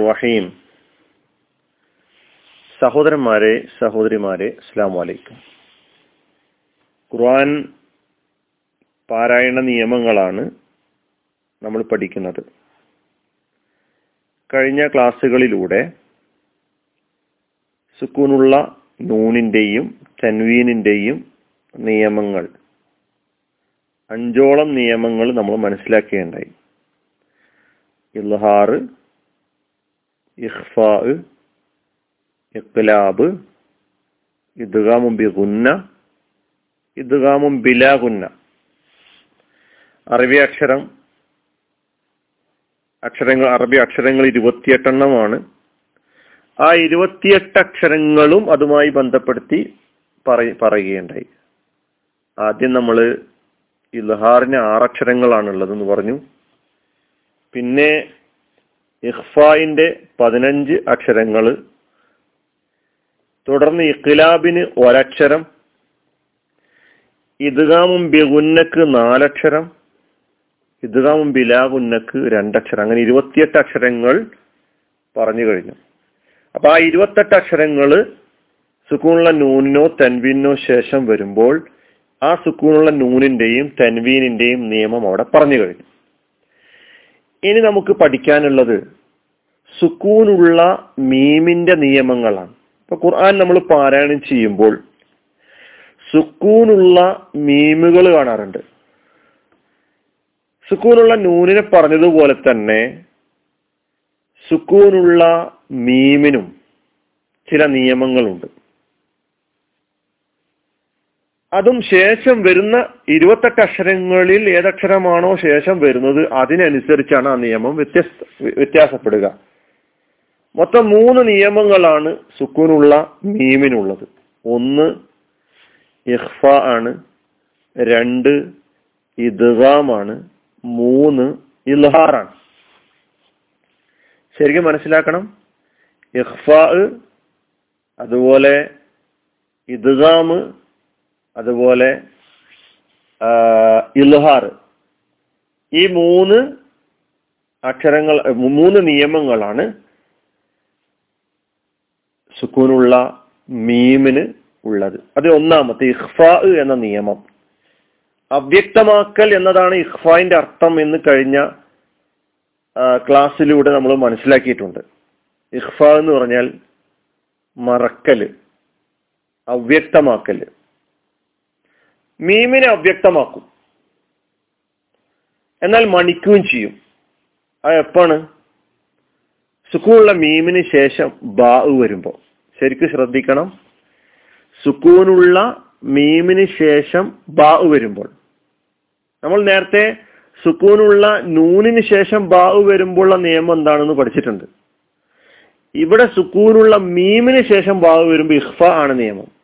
റഹീം സഹോദരന്മാരെ സഹോദരിമാരെ അസ്സാം വലൈക്കും ഖുർആൻ പാരായണ നിയമങ്ങളാണ് നമ്മൾ പഠിക്കുന്നത്. കഴിഞ്ഞ ക്ലാസ്സുകളിലൂടെ സുക്കൂനുള്ള നൂണിന്റെയും തൻവീനിന്റെയും നിയമങ്ങൾ അഞ്ചോളം നിയമങ്ങൾ നമ്മൾ മനസ്സിലാക്കുകയുണ്ടായി ഇൽഹാർ ഇഖ്ഫാ ഇഖ്ലാബ് ഇദ്ഗാമും ബി ഗുന്ന ഇദ്ഗാമും ബിലാ ഗുന്ന. അറബി അക്ഷരം അക്ഷരങ്ങൾ അറബി അക്ഷരങ്ങൾ ഇരുപത്തിയെട്ടെണ്ണമാണ്. ആ ഇരുപത്തിയെട്ട് അക്ഷരങ്ങളും അതുമായി ബന്ധപ്പെടുത്തി പറയുകയുണ്ടായി. ആദ്യം നമ്മൾ ഇൽഹാറിന് ആറക്ഷരങ്ങളാണുള്ളതെന്ന് പറഞ്ഞു. പിന്നെ ഇഖ്ഫായിന്റെ പതിനഞ്ച് അക്ഷരങ്ങൾ തുടർന്ന് ഇഖ്ലാബിന് ഒരക്ഷരം ഇദ്ഗാമും ബിഗുന്നക്ക് നാലക്ഷരം ഇദ്ഗാമും ബിലാഗുന്നക്ക് രണ്ടക്ഷരം അങ്ങനെ ഇരുപത്തിയെട്ട് അക്ഷരങ്ങൾ പറഞ്ഞു കഴിഞ്ഞു. അപ്പൊ ആ ഇരുപത്തെട്ട് അക്ഷരങ്ങൾ സുക്കൂണുള്ള നൂനിനോ തൻവീനോ ശേഷം വരുമ്പോൾ ആ സുക്കൂണുള്ള നൂനിന്റെയും തൻവീനിന്റെയും നിയമം അവിടെ പറഞ്ഞു കഴിഞ്ഞു. ഇനി നമുക്ക് പഠിക്കാനുള്ളത് സുക്കൂനുള്ള മീമിന്റെ നിയമങ്ങളാണ്. ഇപ്പൊ ഖുർആൻ നമ്മൾ പാരായണം ചെയ്യുമ്പോൾ സുക്കൂനുള്ള മീമുകൾ കാണാറുണ്ട്. സുക്കൂനുള്ള നൂനിനെ പറഞ്ഞതുപോലെ തന്നെ സുക്കൂനുള്ള മീമിനും ചില നിയമങ്ങളുണ്ട്. അതും ശേഷം വരുന്ന ഇരുപത്തെട്ട് അക്ഷരങ്ങളിൽ ഏതക്ഷരമാണോ ശേഷം വരുന്നത് അതിനനുസരിച്ചാണ് ആ നിയമം വ്യത്യസ്ത വ്യത്യാസപ്പെടുക. മൊത്തം മൂന്ന് നിയമങ്ങളാണ് സുക്കൂനുള്ള മീമിനുള്ളത്. ഒന്ന് ഇഹ്ഫ ആണ് രണ്ട് ഇദ്ഗാമാണ് മൂന്ന് ഇൽഹാറാണ് ശരിക്കും മനസ്സിലാക്കണം? ഇഹ്ഫ അതുപോലെ ഇദ്ഗാമ് അതുപോലെ ഇൽഹാർ. ഈ മൂന്ന് അക്ഷരങ്ങൾ മൂന്ന് നിയമങ്ങളാണ് സുക്കൂനുള്ള മീമിന് ഉള്ളത്. അത് ഒന്നാമത്തെ ഇഹ്ഫാ എന്ന നിയമം. അവ്യക്തമാക്കൽ എന്നതാണ് ഇഹ്ഫായിന്റെ അർത്ഥം എന്ന് കഴിഞ്ഞ ക്ലാസ്സിലൂടെ നമ്മൾ മനസ്സിലാക്കിയിട്ടുണ്ട്. ഇഹ്ഫ എന്ന് പറഞ്ഞാൽ മറക്കൽ അവ്യക്തമാക്കൽ മീമിനെ അവ്യക്തമാക്കും. എന്നാൽ മണിക്കുകയും ചെയ്യും. അത് എപ്പാണ്? സുക്കൂണുള്ള മീമിന് ശേഷം ബാ വരുമ്പോൾ ശരിക്കും ശ്രദ്ധിക്കണം. സുക്കൂനുള്ള മീമിന് ശേഷം ബാ വരുമ്പോൾ. നമ്മൾ നേരത്തെ സുക്കൂനുള്ള നൂനിന് ശേഷം ബാ വരുമ്പോഴുള്ള നിയമം എന്താണെന്ന് പഠിച്ചിട്ടുണ്ട്. ഇവിടെ സുക്കൂനുള്ള മീമിന് ശേഷം ബാ വരുമ്പോൾ ഇഹ്ഫ ആണ് നിയമം.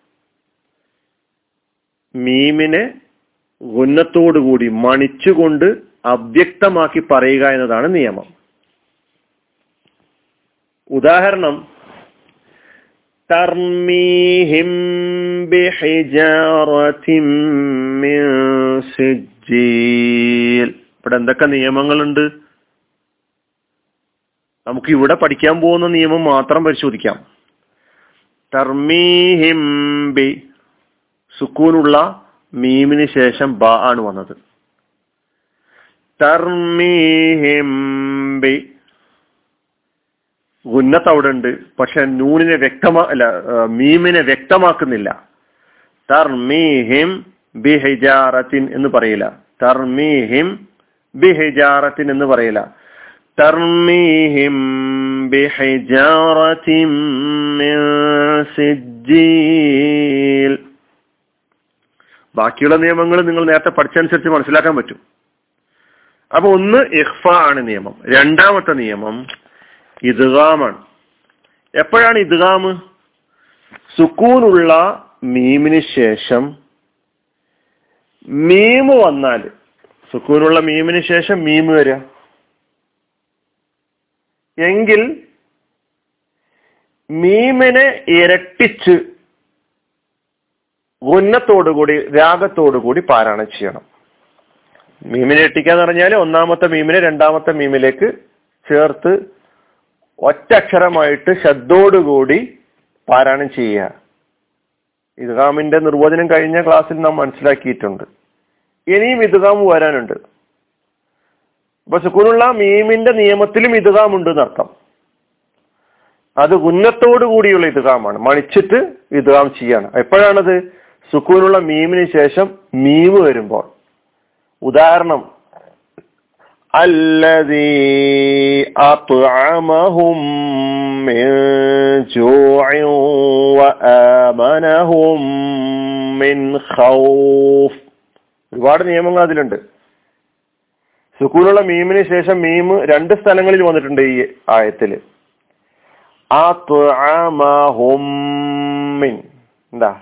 മീമിനെ ഗുന്നത്തോടുകൂടി മണിച്ചുകൊണ്ട് അവ്യക്തമാക്കി പറയുക എന്നതാണ് നിയമം. ഉദാഹരണം ഇവിടെ എന്തൊക്കെ നിയമങ്ങളുണ്ട്? നമുക്ക് ഇവിടെ പഠിക്കാൻ പോകുന്ന നിയമം മാത്രം പരിശോധിക്കാം. തർമീഹിം ബി സുക്കൂനുള്ള മീമിന് ശേഷം ബ ആണ് വന്നത്. തർമീഹിം ബി. ഉന്നത്ത് അവിടെ ഉണ്ട്. പക്ഷെ നൂനിനെ വ്യക്തമാ അല്ല മീമിനെ വ്യക്തമാക്കുന്നില്ല. തർമീഹിം ബി ഹിജാറത്തിൻ എന്ന് പറയില്ല. തർമീഹിം ബി ഹിജാറത്തിൻ എന്ന് പറയില്ല. തർമീഹിം ബി ഹിജാറത്തിൻ സിജ്ജീൽ ബാക്കിയുള്ള നിയമങ്ങൾ നിങ്ങൾ നേരത്തെ പഠിച്ചനുസരിച്ച് മനസ്സിലാക്കാൻ പറ്റും. അപ്പൊ ഒന്ന് ഇഹ്ഫ ആണ് നിയമം. രണ്ടാമത്തെ നിയമം ഇദ്ഗാമാണ്. എപ്പോഴാണ് ഇദ്ഗാമ് സുക്കൂനുള്ള മീമിന് ശേഷം മീമ് വന്നാൽ. സുക്കൂനുള്ള മീമിന് ശേഷം മീമ് വരിക. എങ്കിൽ മീമിനെ ഇരട്ടിച്ച് ഉന്നത്തോടുകൂടി രാഗത്തോടുകൂടി പാരായണം ചെയ്യണം. മീമിനെ എട്ടിക്കാന്ന് പറഞ്ഞാൽ ഒന്നാമത്തെ മീമിനെ രണ്ടാമത്തെ മീമിലേക്ക് ചേർത്ത് ഒറ്റ ഒറ്റക്ഷരമായിട്ട് ശബ്ദോടുകൂടി പാരായണം ചെയ്യുക. ഇദ്ഗാമിന്റെ നിർവചനം കഴിഞ്ഞ ക്ലാസ്സിൽ നാം മനസ്സിലാക്കിയിട്ടുണ്ട്. ഇനിയും ഇദ്ഗാം വരാനുണ്ട്. അപ്പൊ സുക്കൂനുള്ള മീമിന്റെ നിയമത്തിലും ഇദ്ഗാം ഉണ്ട് എന്നർത്ഥം അത് ഉന്നത്തോടു കൂടിയുള്ള ഇദ്ഗാമാണ് മണിച്ചിട്ട് ഇദ്ഗാം ചെയ്യാണ്. എപ്പോഴാണത്? സുക്കൂനുള്ള മീമിന് ശേഷം മീവ് വരുമ്പോൾ. ഉദാഹരണം അല്ലതീ അത്അമഹും മിൻ മിൻ ഖൗഫ്. ഒരുപാട് നിയമങ്ങൾ അതിലുണ്ട്. സുക്കൂനുള്ള മീമിന് ശേഷം മീം രണ്ട് സ്ഥലങ്ങളിൽ വന്നിട്ടുണ്ട് ഈ ആയത്തിൽ. എന്താ?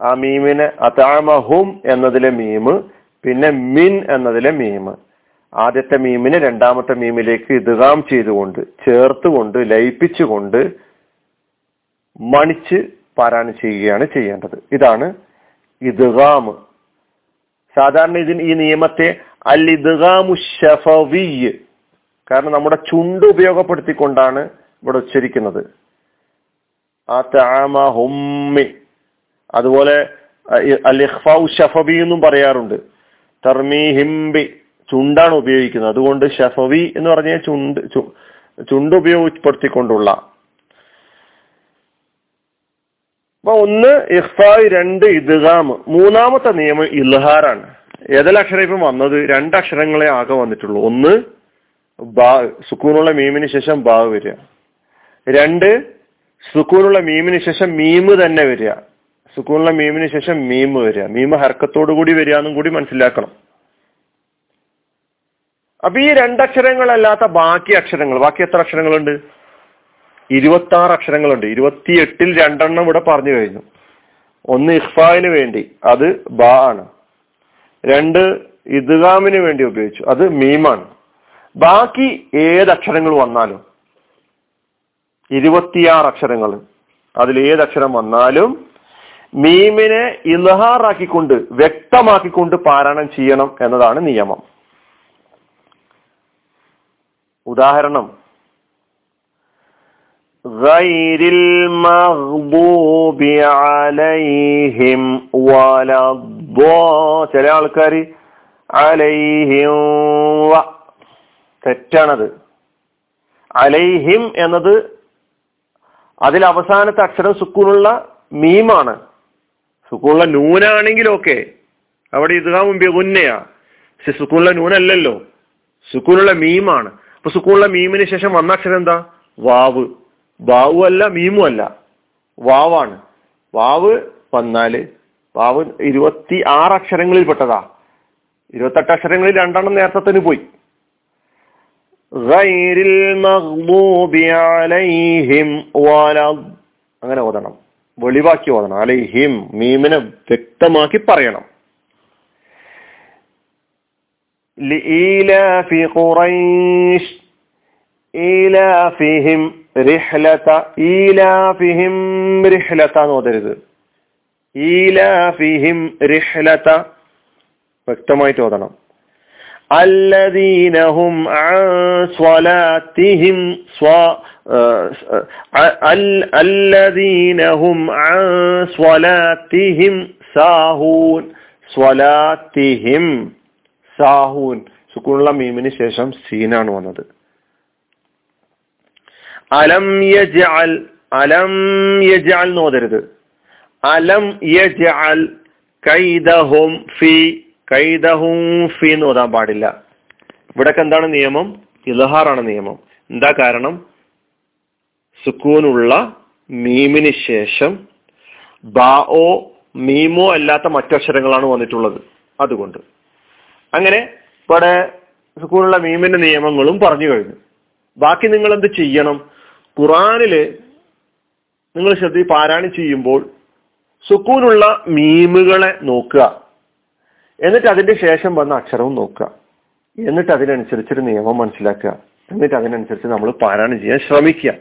ആ മീമിന് അതാമഹും എന്നതിലെ മീമ് പിന്നെ മിൻ എന്നതിലെ മീമ് ആദ്യത്തെ മീമിനെ രണ്ടാമത്തെ മീമിലേക്ക് ഇതുകാം ചെയ്തുകൊണ്ട് ചേർത്തുകൊണ്ട് ലയിപ്പിച്ചുകൊണ്ട് മണിച്ച് പാരായണം ചെയ്യുകയാണ് ചെയ്യേണ്ടത്. ഇതാണ് ഇദ്ഗാം സാധാരണ ഇതിന് ഈ നിയമത്തെ അൽ ഇദ്ഗാമു ഷഫവി കാരണം നമ്മുടെ ചുണ്ട് ഉപയോഗപ്പെടുത്തിക്കൊണ്ടാണ് ഇവിടെ ഉച്ചരിക്കുന്നത്. ആ താമ ഹുമ്മി അതുപോലെ അൽ ഇഖ്ഫാഉ ഷഫബി എന്നും പറയാറുണ്ട്. തർമി ഹിംബി ചുണ്ടാണ് ഉപയോഗിക്കുന്നത്. അതുകൊണ്ട് ഷഫവി എന്ന് പറഞ്ഞ ചുണ്ട് ചുണ്ട് ഉപയോഗപ്പെടുത്തിക്കൊണ്ടുള്ള. അപ്പൊ ഒന്ന് ഇഹ്ഫായ് രണ്ട് ഇദ്ഗാം. മൂന്നാമത്തെ നിയമം ഇൽഹാറാണ്. ഏതലക്ഷരം ഇപ്പം വന്നത്? രണ്ടക്ഷരങ്ങളെ ആകെ വന്നിട്ടുള്ളൂ. ഒന്ന് ബാ സുക്കൂനുള്ള മീമിന് ശേഷം ബാ വരിക. രണ്ട് സുക്കൂനുള്ള മീമിന് ശേഷം മീമ് തന്നെ വരിക. സുക്കൂനുള്ള മീമിന് ശേഷം മീമ് വരിക. മീമ് ഹർക്കത്തോടു കൂടി വരിക എന്നും കൂടി മനസ്സിലാക്കണം. അപ്പൊ ഈ രണ്ടക്ഷരങ്ങളല്ലാത്ത ബാക്കി അക്ഷരങ്ങൾ ബാക്കി എത്ര അക്ഷരങ്ങളുണ്ട്? ഇരുപത്തി ആറ് അക്ഷരങ്ങളുണ്ട്. ഇരുപത്തി എട്ടിൽ രണ്ടെണ്ണം ഇവിടെ പറഞ്ഞു കഴിഞ്ഞു. ഒന്ന് ഇഖ്ഫാവിന് വേണ്ടി അത് ബാ ആണ്. രണ്ട് ഇദ്ഗാമിന് വേണ്ടി ഉപയോഗിച്ചു അത് മീമാണ്. ബാക്കി ഏത് അക്ഷരങ്ങൾ വന്നാലും ഇരുപത്തിയാറ് അക്ഷരങ്ങൾ അതിൽ ഏത് അക്ഷരം വന്നാലും മീമിനെ ഇൽഹാറാക്കിക്കൊണ്ട് വ്യക്തമാക്കിക്കൊണ്ട് പാരായണം ചെയ്യണം എന്നതാണ് നിയമം ഉദാഹരണം غير المغضوب عليهم ولا ചില ആൾക്കാർ അലൈഹിം വ തെറ്റാണത് അലൈഹിം എന്നത് അതിൽ അവസാനത്തെ അക്ഷരം സുക്കൂണുള്ള മീമാണ് സുക്കൂണുള്ള നൂനാണെങ്കിൽ ഓക്കെ അവിടെ മുമ്പ് ഉന്നയാ. പക്ഷെ സുക്കൂണുള്ള നൂനല്ലല്ലോ. സുക്കൂണുള്ള മീമാണ്. അപ്പൊ സുക്കൂണുള്ള മീമിന് ശേഷം വന്ന അക്ഷരം എന്താ? വാവ്. വാവു അല്ല മീമും അല്ല. വാവാണ്. വാവ് വന്നാൽ വാവ് ഇരുപത്തി ആറ് അക്ഷരങ്ങളിൽ പെട്ടതാ. ഇരുപത്തെട്ട് അക്ഷരങ്ങളിൽ രണ്ടെണ്ണം നേരത്തെ തന്നെ പോയി അങ്ങനെ ഓതണം. വെളിവാക്കി ഓതണം അലൈഹിം മീമിനെ വ്യക്തമാക്കി പറയണം لإيلاف قريش إيلافهم رحلة إيلافهم رحلة എന്ന് ഓതരുത് ഈലാഫിഹിം റിഹ്ലത വ്യക്തമായിട്ട് ഓതണം അല്ലദീനഹും സ്വലാത്തിഹിം സ്വ അല്ലദീനഹും സ്വലാത്തിഹിം സാഹൂൻ. സ്വലാത്തിഹിം സാഹൂൻ. സുക്കൂണുള്ള മീമിന് ശേഷം സീനാണ് വന്നത്. അലം യജഅൽ അലം യജഅൽ നോതരുത് അലം യജഅൽ കൈദഹും ഫീ കൈദഹും ഫി എന്ന് ഓതാൻ പാടില്ല. ഇവിടൊക്കെ എന്താണ് നിയമം? ഇലഹാറാണ് നിയമം. എന്താ കാരണം? സുക്കൂനുള്ള മീമിന് ശേഷം ബാഓ മീമോ അല്ലാത്ത മറ്റക്ഷരങ്ങളാണ് വന്നിട്ടുള്ളത്. അതുകൊണ്ട്. അങ്ങനെ ഇവിടെ സുക്കൂനുള്ള മീമിന്റെ നിയമങ്ങളും പറഞ്ഞു കഴിഞ്ഞു. ബാക്കി നിങ്ങൾ എന്ത് ചെയ്യണം? ഖുറാനിൽ നിങ്ങൾ ശ്രദ്ധി പാരായണം ചെയ്യുമ്പോൾ സുക്കൂനുള്ള മീമുകളെ നോക്കുക. എന്നിട്ട് അതിന്റെ ശേഷം വന്ന അക്ഷരവും നോക്കുക. എന്നിട്ട് അതിനനുസരിച്ചൊരു നിയമം മനസ്സിലാക്കുക. എന്നിട്ട് അതിനനുസരിച്ച് നമ്മൾ പാരായണം ചെയ്യാൻ ശ്രമിക്കുക.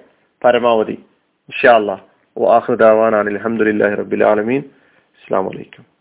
പരമാവധി. ഇൻഷാ അള്ളാഹ് വാഹുദാവാൻ അലഹമുല്ലാഹി റബ്ബിൽ ആലമീൻ. അസ്സാം വലൈക്കും